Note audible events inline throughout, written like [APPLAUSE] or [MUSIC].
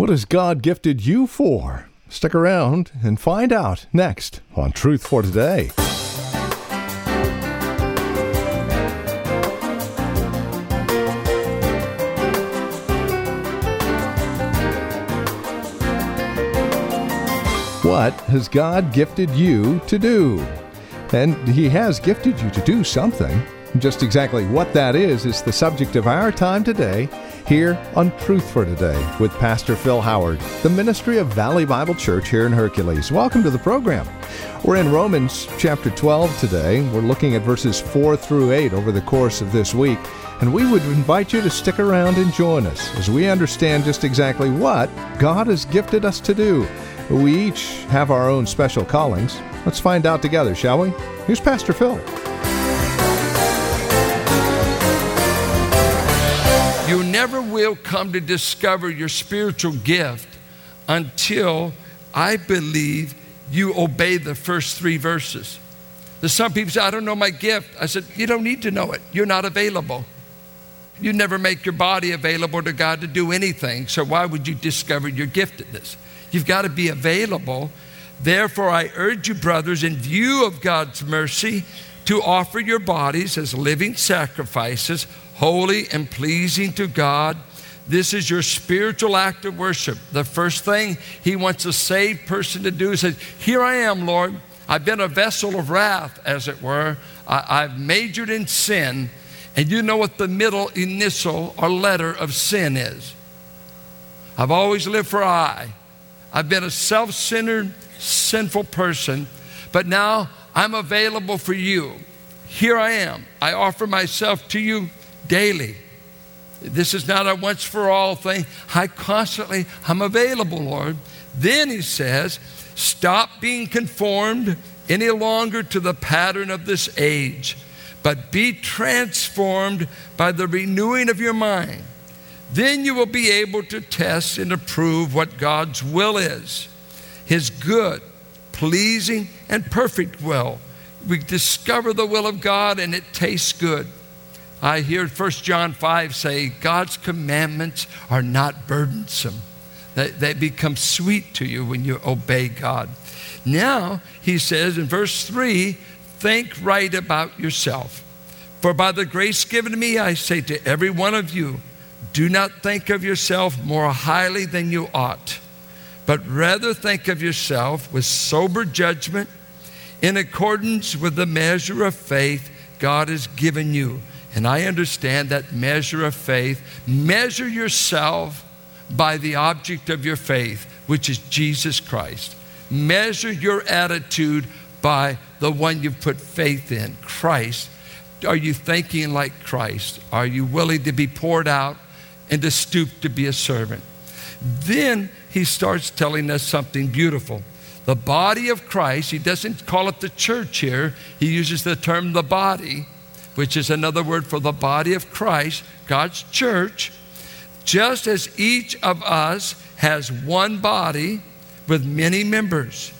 What has God gifted you for? Stick around and find out next on Truth for Today. What has God gifted you to do? And He has gifted you to do something. Just exactly what that is is the subject of our time today here on Truth for Today with Pastor Phil Howard, the ministry of Valley Bible Church here in Hercules. Welcome to the program. We're in Romans chapter 12 today. We're looking at verses 4 through 8 over the course of this week. And we would invite you to stick around and join us as we understand just exactly what God has gifted us to do we each have our own special callings. Let's find out together, shall we? Here's Pastor Phil. You never will come to discover your spiritual gift until I believe you obey the first three verses. There's some people say, I don't know my gift. I said, You don't need to know it. You're not available. You never make your body available to God to do anything. So why would you discover your giftedness? You've got to be available. Therefore, I urge you, brothers, in view of God's mercy, to offer your bodies as living sacrifices, holy and pleasing to God. This is your spiritual act of worship. The first thing he wants a saved person to do is say, Here I am, Lord. I've been a vessel of wrath, as it were. I, have majored in sin. And you know what the middle initial or letter of sin is. I've always lived for I. I've been a self centered, sinful person, but now I'm available for you. Here I am. I offer myself to you daily. This is not a once for all thing. I constantly, I'm available, Lord. Then he says, stop being conformed any longer to the pattern of this age, but be transformed by the renewing of your mind then you will be able to test and approve what God's will is His good, pleasing, and perfect will. We discover the will of God and it tastes good. I hear 1 John 5 say, God's commandments are not burdensome. They, they become sweet to you when you obey God. Now, he says in verse 3 think right about yourself. For by the grace given to me, I say to every one of you, do not think of yourself more highly than you ought, but rather think of yourself with sober judgment in accordance with the measure of faith God has given you. And I understand that measure of faith. Measure yourself by the object of your faith, which is Jesus Christ. Measure your attitude by the one you've put faith in, Christ. Are you thinking like Christ? Are you willing to be poured out? and to stoop to be a servant. Then he starts telling us something beautiful. The body of Christ, he doesn't call it the church here, he uses the term the body, which is another word for the body of Christ, God's church. Just as each of us has one body with many members,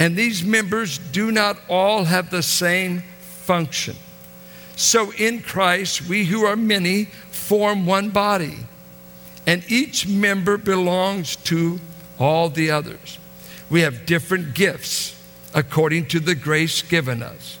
and these members do not all have the same function. So in Christ, we who are many form one body, and each member belongs to all the others. We have different gifts according to the grace given us.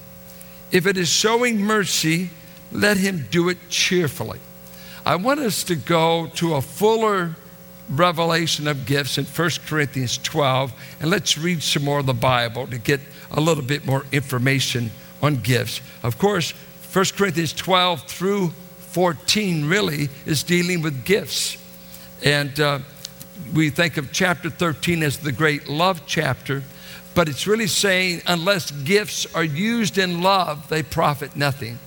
If it is showing mercy, let him do it cheerfully. I want us to go to a fuller revelation of gifts in 1 Corinthians 12, and let's read some more of the Bible to get a little bit more information on gifts. Of course, 1 Corinthians 12 through 14 really is dealing with gifts. And uh, we think of chapter 13 as the great love chapter, but it's really saying unless gifts are used in love, they profit nothing.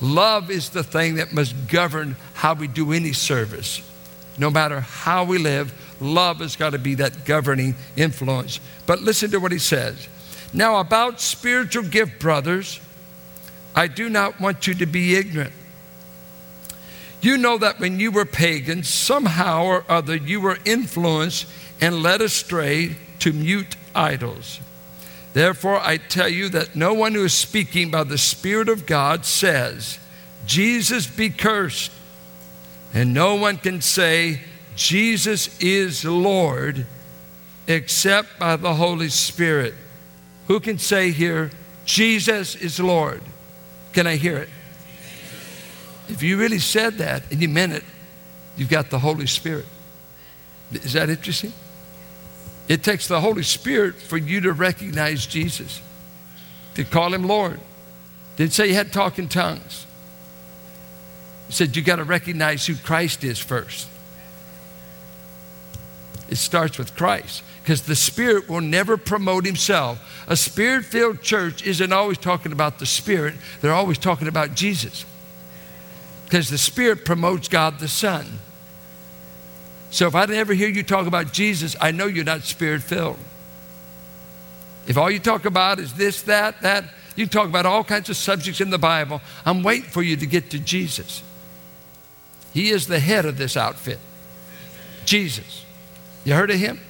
Love is the thing that must govern how we do any service. no matter how we live, love has got to be that governing influence. But listen to what he says. Now, about spiritual gift, brothers, I do not want you to be ignorant. You know that when you were pagans, somehow or other you were influenced and led astray to mute idols. Therefore, I tell you that no one who is speaking by the Spirit of God says, Jesus be cursed. And no one can say, Jesus is Lord, except by the Holy Spirit. Who can say here, Jesus is Lord? Can I hear it? If you really said that and you meant it, you've got the Holy Spirit. Is that interesting? It takes the Holy Spirit for you to recognize Jesus, to call him Lord. Didn't say you had talking tongues. He said you got to recognize who Christ is first. It starts with Christ because the Spirit will never promote himself. A spirit filled church isn't always talking about the Spirit, they're always talking about Jesus because the Spirit promotes God the Son. So if I never hear you talk about Jesus, I know you're not spirit filled. If all you talk about is this, that, that, you talk about all kinds of subjects in the Bible, I'm waiting for you to get to Jesus. He is the head of this outfit. Jesus. You heard of him?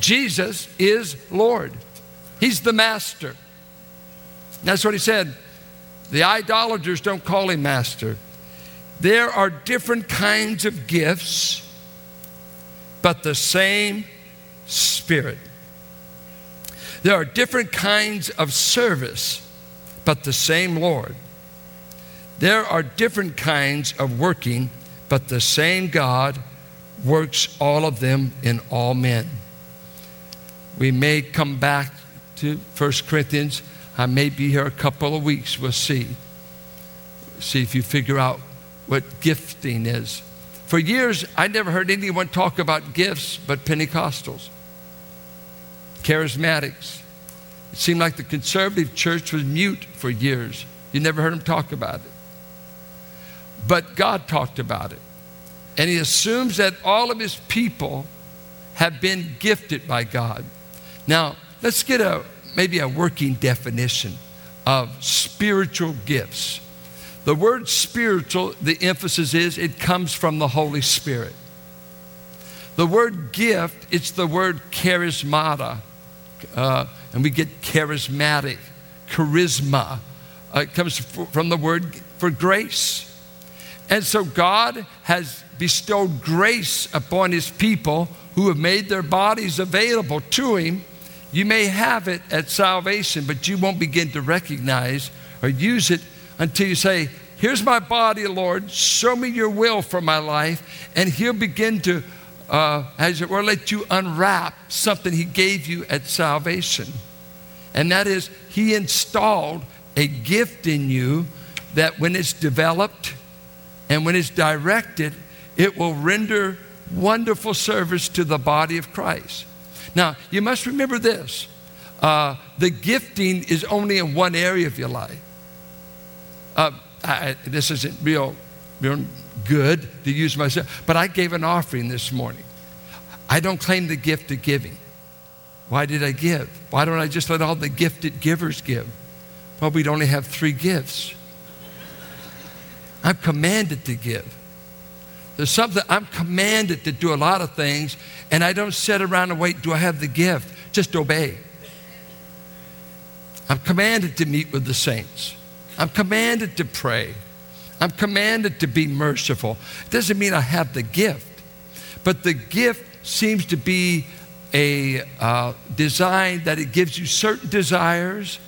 Jesus is Lord. He's the master. That's what he said. The idolaters don't call him master. There are different kinds of gifts, but the same Spirit. There are different kinds of service, but the same Lord. There are different kinds of working, but the same God works all of them in all men. We may come back to 1 Corinthians. I may be here a couple of weeks. We'll see. See if you figure out what gifting is. For years, I never heard anyone talk about gifts but Pentecostals, charismatics. It seemed like the conservative church was mute for years. You never heard them talk about it. But God talked about it. And He assumes that all of His people have been gifted by God. Now, let's get a maybe a working definition of spiritual gifts. The word spiritual, the emphasis is it comes from the Holy Spirit. The word gift, it's the word charismata, uh, and we get charismatic, charisma. Uh, it comes from the word for grace. And so God has bestowed grace upon his people who have made their bodies available to him you may have it at salvation, but you won't begin to recognize or use it until you say, Here's my body, Lord. Show me your will for my life. And He'll begin to, uh, as it were, let you unwrap something He gave you at salvation. And that is, He installed a gift in you that when it's developed and when it's directed, it will render wonderful service to the body of Christ. Now, you must remember this uh, the gifting is only in one area of your life. Uh, I, this isn't real, real good to use myself, but I gave an offering this morning. I don't claim the gift of giving. Why did I give? Why don't I just let all the gifted givers give? Well, we'd only have three gifts. I'm commanded to give. There's something, I'm commanded to do a lot of things, and I don't sit around and wait, do I have the gift? Just obey. I'm commanded to meet with the saints. I'm commanded to pray. I'm commanded to be merciful. It doesn't mean I have the gift, but the gift seems to be a uh, design that it gives you certain desires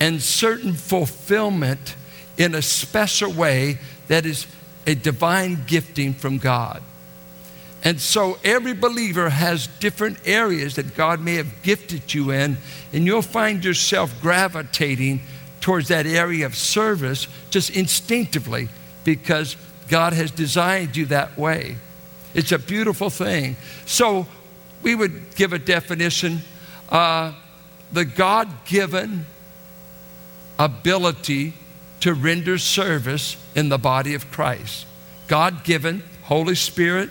and certain fulfillment in a special way that is a divine gifting from God. And so every believer has different areas that God may have gifted you in, and you'll find yourself gravitating towards that area of service just instinctively because God has designed you that way. It's a beautiful thing. So we would give a definition uh, the God given ability to render service in the body of Christ. God given, Holy Spirit,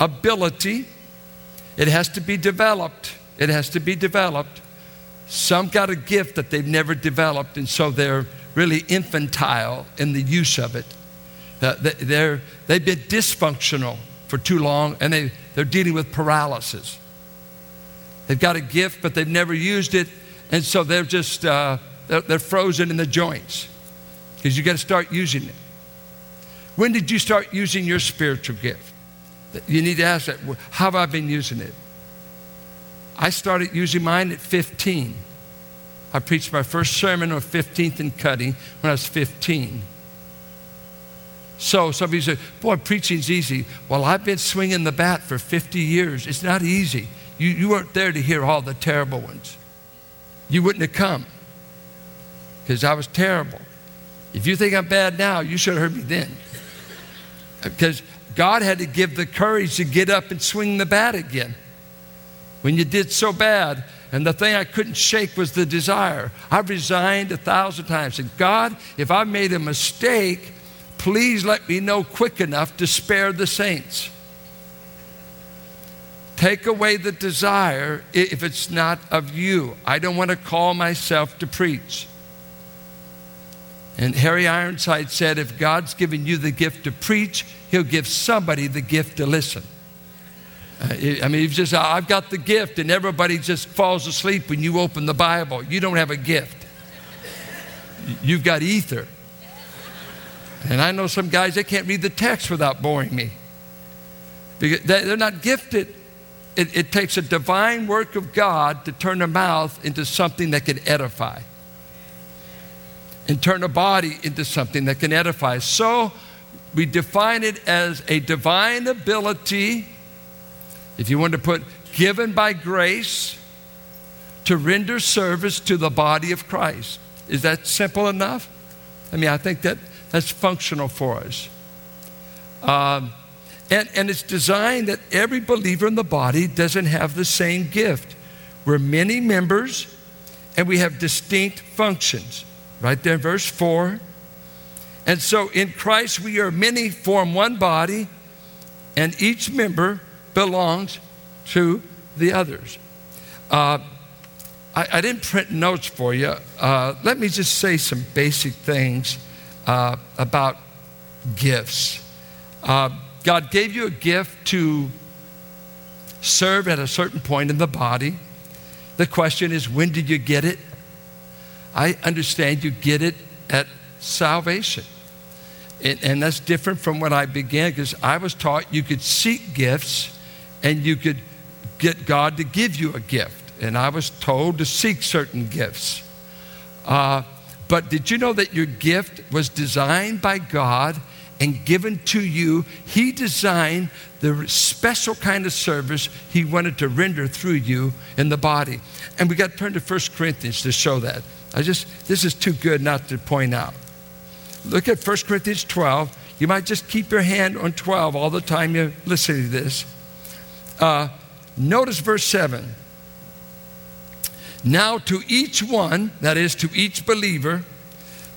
ability. It has to be developed. It has to be developed. Some got a gift that they've never developed, and so they're really infantile in the use of it. Uh, they're, they've been dysfunctional for too long, and they, they're dealing with paralysis. They've got a gift, but they've never used it, and so they're just uh, they're, they're frozen in the joints because you got to start using it. When did you start using your spiritual gift? You need to ask that. How have I been using it? I started using mine at 15. I preached my first sermon on 15th and Cutting when I was 15. So some of you say, boy, preaching's easy. Well, I've been swinging the bat for 50 years. It's not easy. You, you weren't there to hear all the terrible ones. You wouldn't have come because I was terrible. If you think I'm bad now, you should have heard me then. [LAUGHS] Because God had to give the courage to get up and swing the bat again. When you did so bad, and the thing I couldn't shake was the desire. I've resigned a thousand times. And God, if I made a mistake, please let me know quick enough to spare the saints. Take away the desire if it's not of you. I don't want to call myself to preach. And Harry Ironside said, if God's given you the gift to preach, he'll give somebody the gift to listen. Uh, I mean, it's just, I've got the gift, and everybody just falls asleep when you open the Bible. You don't have a gift, you've got ether. And I know some guys, they can't read the text without boring me. Because they're not gifted. It, it takes a divine work of God to turn a mouth into something that can edify and turn a body into something that can edify. So we define it as a divine ability, if you want to put given by grace to render service to the body of Christ. Is that simple enough? I mean, I think that that's functional for us. Um, and, and it's designed that every believer in the body doesn't have the same gift. We're many members and we have distinct functions. Right there verse 4. And so in Christ we are many, form one body, and each member belongs to the others. Uh, I, I, didn't print notes for you. Uh, let me just say some basic things uh, about gifts. Uh, God gave you a gift to serve at a certain point in the body. The question is, when did you get it? I understand you get it at salvation. And, and that's different from when I began because I was taught you could seek gifts and you could get God to give you a gift. And I was told to seek certain gifts. Uh, but did you know that your gift was designed by God and given to you? He designed the special kind of service He wanted to render through you in the body. And we got to turn to 1 Corinthians to show that. I just, this is too good not to point out. Look at 1 Corinthians 12. You might just keep your hand on 12 all the time you're listening to this. Uh, notice verse 7. Now, to each one, that is, to each believer,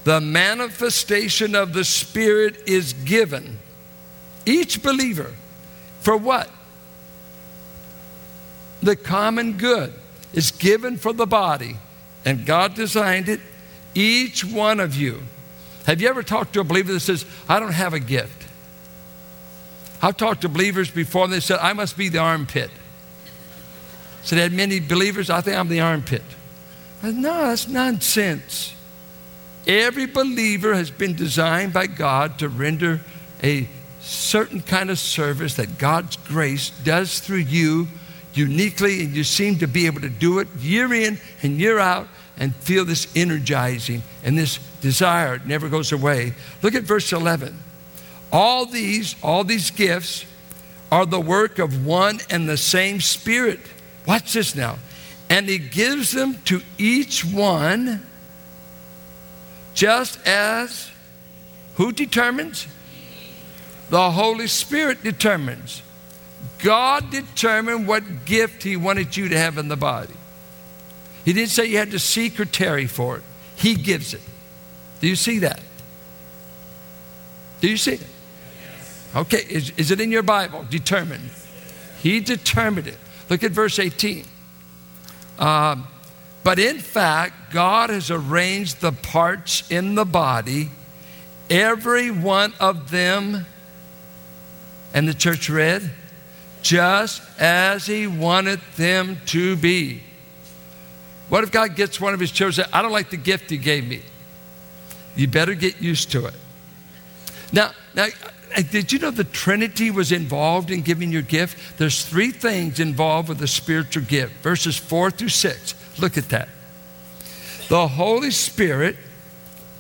the manifestation of the Spirit is given. Each believer. For what? The common good is given for the body and God designed it, each one of you. Have you ever talked to a believer that says, I don't have a gift? I've talked to believers before and they said, I must be the armpit. So they had many believers, I think I'm the armpit. Said, no, that's nonsense. Every believer has been designed by God to render a certain kind of service that God's grace does through you uniquely, and you seem to be able to do it year in and year out and feel this energizing and this desire it never goes away. Look at verse 11. All these, all these gifts are the work of one and the same Spirit. Watch this now. And He gives them to each one just as who determines? The Holy Spirit determines. God determined what gift He wanted you to have in the body. He didn't say you had to seek or tarry for it, He gives it. Do you see that? Do you see it? Okay, is, is it in your Bible? Determined. He determined it. Look at verse 18. Um, but in fact, God has arranged the parts in the body, every one of them, and the church read, just as He wanted them to be. What if God gets one of His children? I don't like the gift He gave me. You better get used to it. Now, now, did you know the Trinity was involved in giving your gift? There's three things involved with the spiritual gift. Verses four through six. Look at that. The Holy Spirit,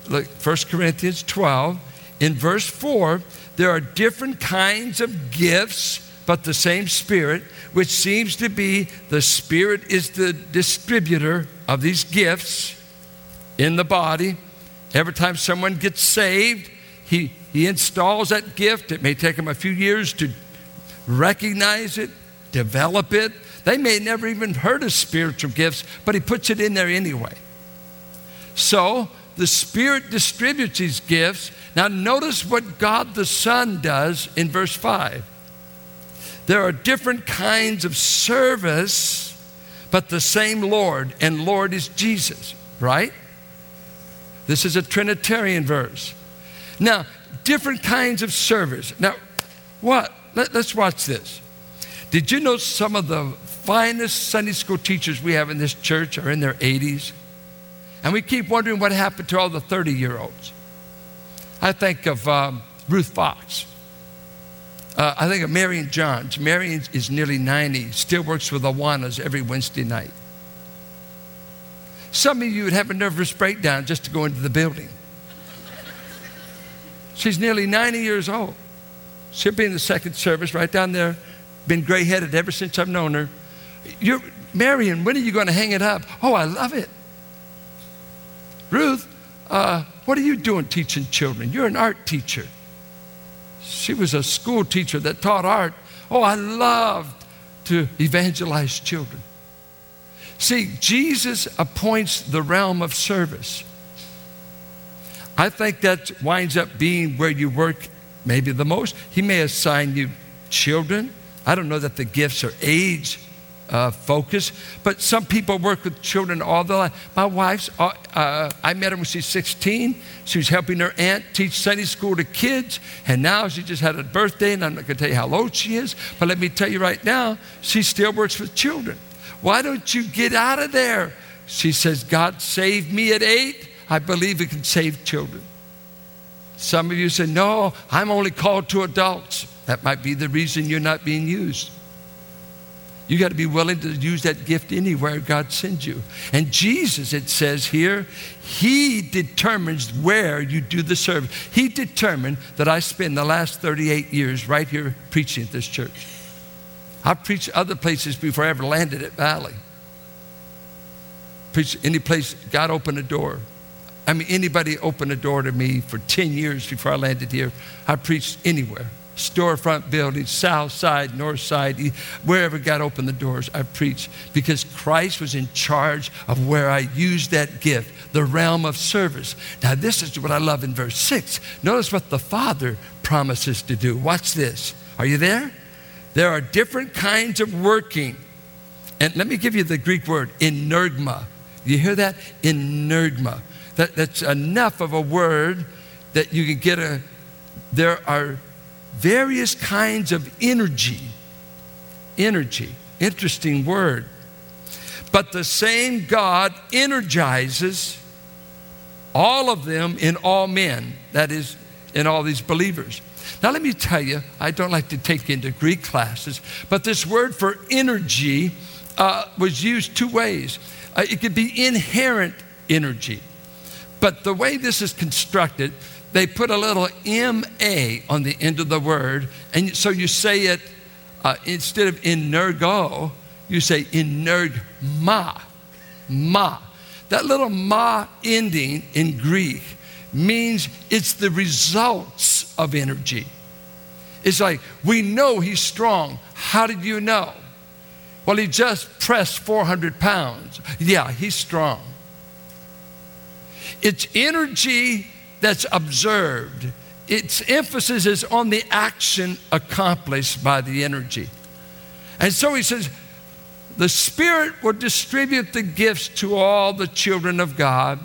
look, 1 Corinthians 12, in verse 4, there are different kinds of gifts, but the same Spirit, which seems to be the Spirit is the distributor of these gifts in the body. Every time someone gets saved, he, he installs that gift. It may take him a few years to recognize it, develop it. They may never even heard of spiritual gifts, but he puts it in there anyway. So the Spirit distributes these gifts. Now, notice what God the Son does in verse 5. There are different kinds of service, but the same Lord, and Lord is Jesus, right? This is a Trinitarian verse. Now, different kinds of service. Now, what? Let, us watch this. Did you know some of the finest Sunday school teachers we have in this church are in their 80s? And we keep wondering what happened to all the 30 year olds. I think of um, Ruth Fox. Uh, I think of Marion Johns. Marion is nearly 90, still works with Awanas every Wednesday night. Some of you would have a nervous breakdown just to go into the building. She's nearly 90 years old. She'll be in the second service right down there. Been gray headed ever since I've known her. You're, Marion, when are you going to hang it up? Oh, I love it. Ruth, uh, what are you doing teaching children? You're an art teacher. She was a school teacher that taught art. Oh, I loved to evangelize children. See, Jesus appoints the realm of service. I think that winds up being where you work maybe the most. He may assign you children. I don't know that the gifts are age uh, focus. But some people work with children all their life. My wife's, uh, uh, I met her when she was 16. She was helping her aunt teach Sunday school to kids. And now she just had a birthday, and I'm not going to tell you how old she is. But let me tell you right now, she still works with children. Why don't you get out of there? She says, God saved me at eight. I believe it can save children. Some of you say, No, I'm only called to adults. That might be the reason you're not being used. You got to be willing to use that gift anywhere God sends you. And Jesus, it says here, He determines where you do the service. He determined that I spend the last 38 years right here preaching at this church. I've preached other places before I ever landed at Valley. Preached any place God opened a door. I mean, anybody opened a door to me for 10 years before I landed here. I preached anywhere storefront buildings, south side, north side, wherever God opened the doors, I preached because Christ was in charge of where I used that gift, the realm of service. Now, this is what I love in verse 6. Notice what the Father promises to do. Watch this. Are you there? There are different kinds of working. And let me give you the Greek word, energma. You hear that? Energma. That, that's enough of a word that you can get a, there are various kinds of energy. Energy, interesting word. But the same God energizes all of them in all men, that is, in all these believers. Now, let me tell you, I don't like to take into Greek classes, but this word for energy uh, was used two ways. Uh, it could be inherent energy, but the way this is constructed, they put a little MA on the end of the word. And so you say it uh, instead of energo, you say energma. Ma. That little ma ending in Greek means it's the results of energy. It's like, we know he's strong. How did you know? Well, he just pressed 400 pounds. Yeah, he's strong. It's energy that's observed. Its emphasis is on the action accomplished by the energy. And so he says, the Spirit will distribute the gifts to all the children of God.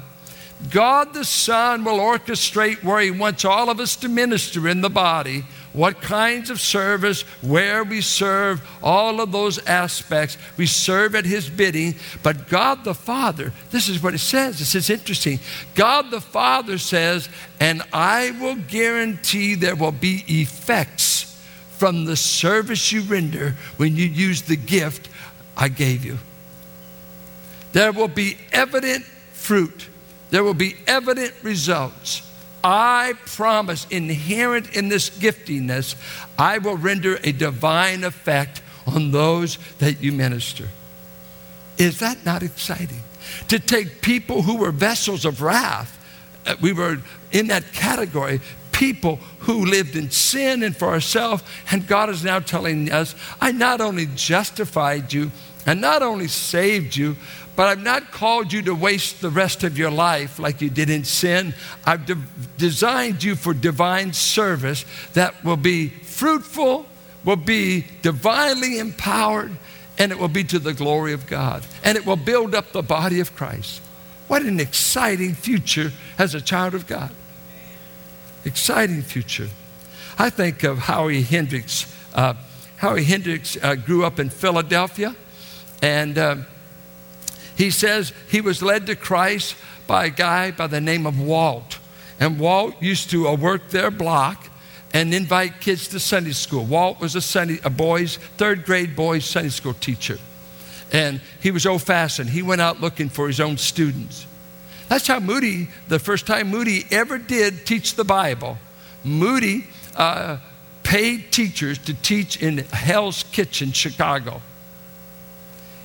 God the Son will orchestrate where He wants all of us to minister in the body, what kinds of service, where we serve, all of those aspects. We serve at His bidding. But God the Father, this is what it says. This is interesting. God the Father says, and I will guarantee there will be effects from the service you render when you use the gift I gave you. There will be evident fruit, there will be evident results. I promise, inherent in this giftiness, I will render a divine effect on those that you minister. Is that not exciting? To take people who were vessels of wrath, uh, we were in that category, people who lived in sin and for ourselves, and God is now telling us, I not only justified you, and not only saved you, but I've not called you to waste the rest of your life like you did in sin. I've de- designed you for divine service that will be fruitful, will be divinely empowered, and it will be to the glory of God. And it will build up the body of Christ. What an exciting future as a child of God. Exciting future. I think of Howie Hendricks. Uh, Howie Hendricks uh, grew up in Philadelphia. And uh, he says he was led to Christ by a guy by the name of Walt. And Walt used to uh, work their block and invite kids to Sunday school. Walt was a, Sunday, a boys, third grade boys Sunday school teacher. And he was old fashioned. He went out looking for his own students. That's how Moody, the first time Moody ever did teach the Bible, Moody uh, paid teachers to teach in Hell's Kitchen, Chicago.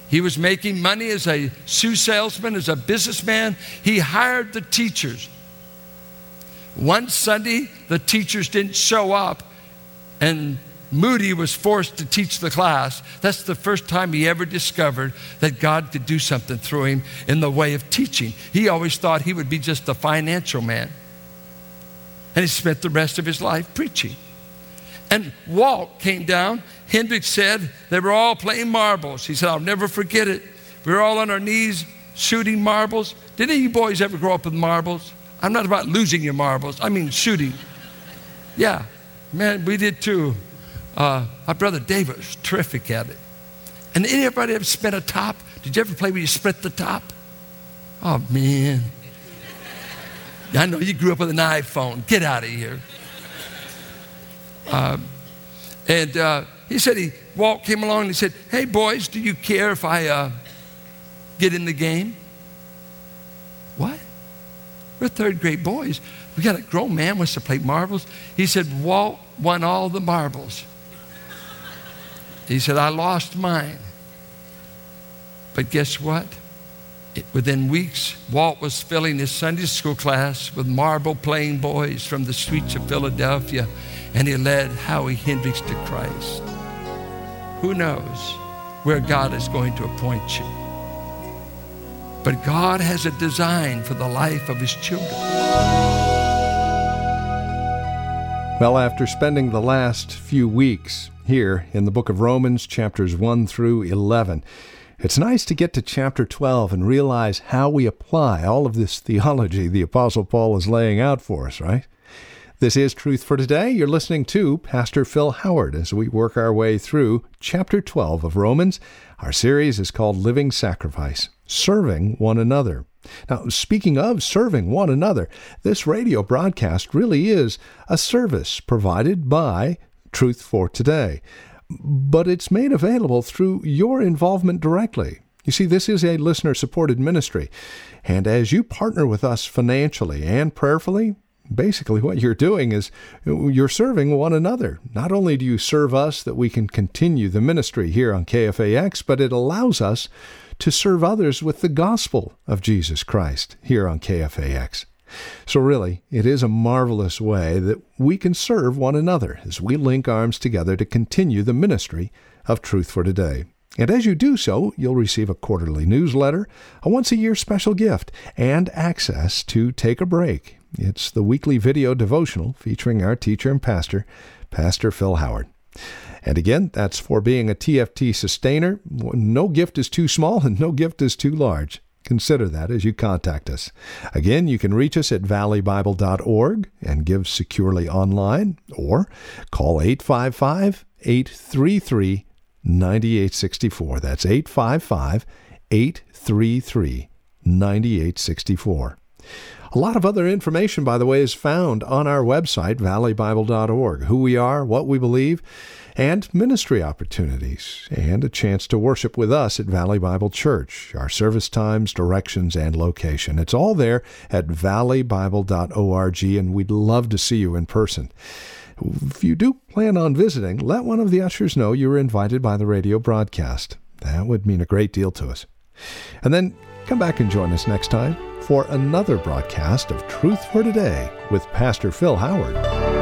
He was making money as a shoe salesman, as a businessman. He hired the teachers. One Sunday, the teachers didn't show up, and Moody was forced to teach the class. That's the first time he ever discovered that God could do something through him in the way of teaching. He always thought he would be just a financial man. And he spent the rest of his life preaching. And Walt came down. Hendricks said they were all playing marbles. He said, I'll never forget it. We were all on our knees shooting marbles. Did any of you boys ever grow up with marbles? I'm not about losing your marbles, I mean shooting. Yeah, man, we did too. Uh, my brother David was terrific at it. And anybody ever spent a top? Did you ever play where you split the top? Oh, man. I know you grew up with an iPhone. Get out of here. Um, and uh, he said he walked, came along and he said, Hey, boys, do you care if I uh, get in the game? What? We're third grade boys. We got a grown man wants to play marbles. He said, Walt won all the marbles. He said, I lost mine. But guess what? It, within weeks, Walt was filling his Sunday school class with marble playing boys from the streets of Philadelphia and he led Howie Hendricks to Christ. Who knows where God is going to appoint you? But God has a design for the life of his children. Well, after spending the last few weeks here in the book of Romans, chapters 1 through 11, it's nice to get to chapter 12 and realize how we apply all of this theology the Apostle Paul is laying out for us, right? This is Truth for Today. You're listening to Pastor Phil Howard as we work our way through chapter 12 of Romans. Our series is called Living Sacrifice, Serving One Another. Now, speaking of serving one another, this radio broadcast really is a service provided by Truth for Today, but it's made available through your involvement directly. You see, this is a listener supported ministry, and as you partner with us financially and prayerfully, basically what you're doing is you're serving one another. Not only do you serve us that we can continue the ministry here on KFAX, but it allows us to serve others with the gospel of Jesus Christ here on KFAX. So, really, it is a marvelous way that we can serve one another as we link arms together to continue the ministry of Truth for Today. And as you do so, you'll receive a quarterly newsletter, a once a year special gift, and access to Take a Break, it's the weekly video devotional featuring our teacher and pastor, Pastor Phil Howard. And again, that's for being a TFT sustainer. No gift is too small and no gift is too large. Consider that as you contact us. Again, you can reach us at valleybible.org and give securely online or call 855 833 9864. That's 855 833 9864. A lot of other information, by the way, is found on our website, valleybible.org. Who we are, what we believe, and ministry opportunities, and a chance to worship with us at Valley Bible Church, our service times, directions, and location. It's all there at valleybible.org, and we'd love to see you in person. If you do plan on visiting, let one of the ushers know you were invited by the radio broadcast. That would mean a great deal to us. And then come back and join us next time for another broadcast of Truth for Today with Pastor Phil Howard.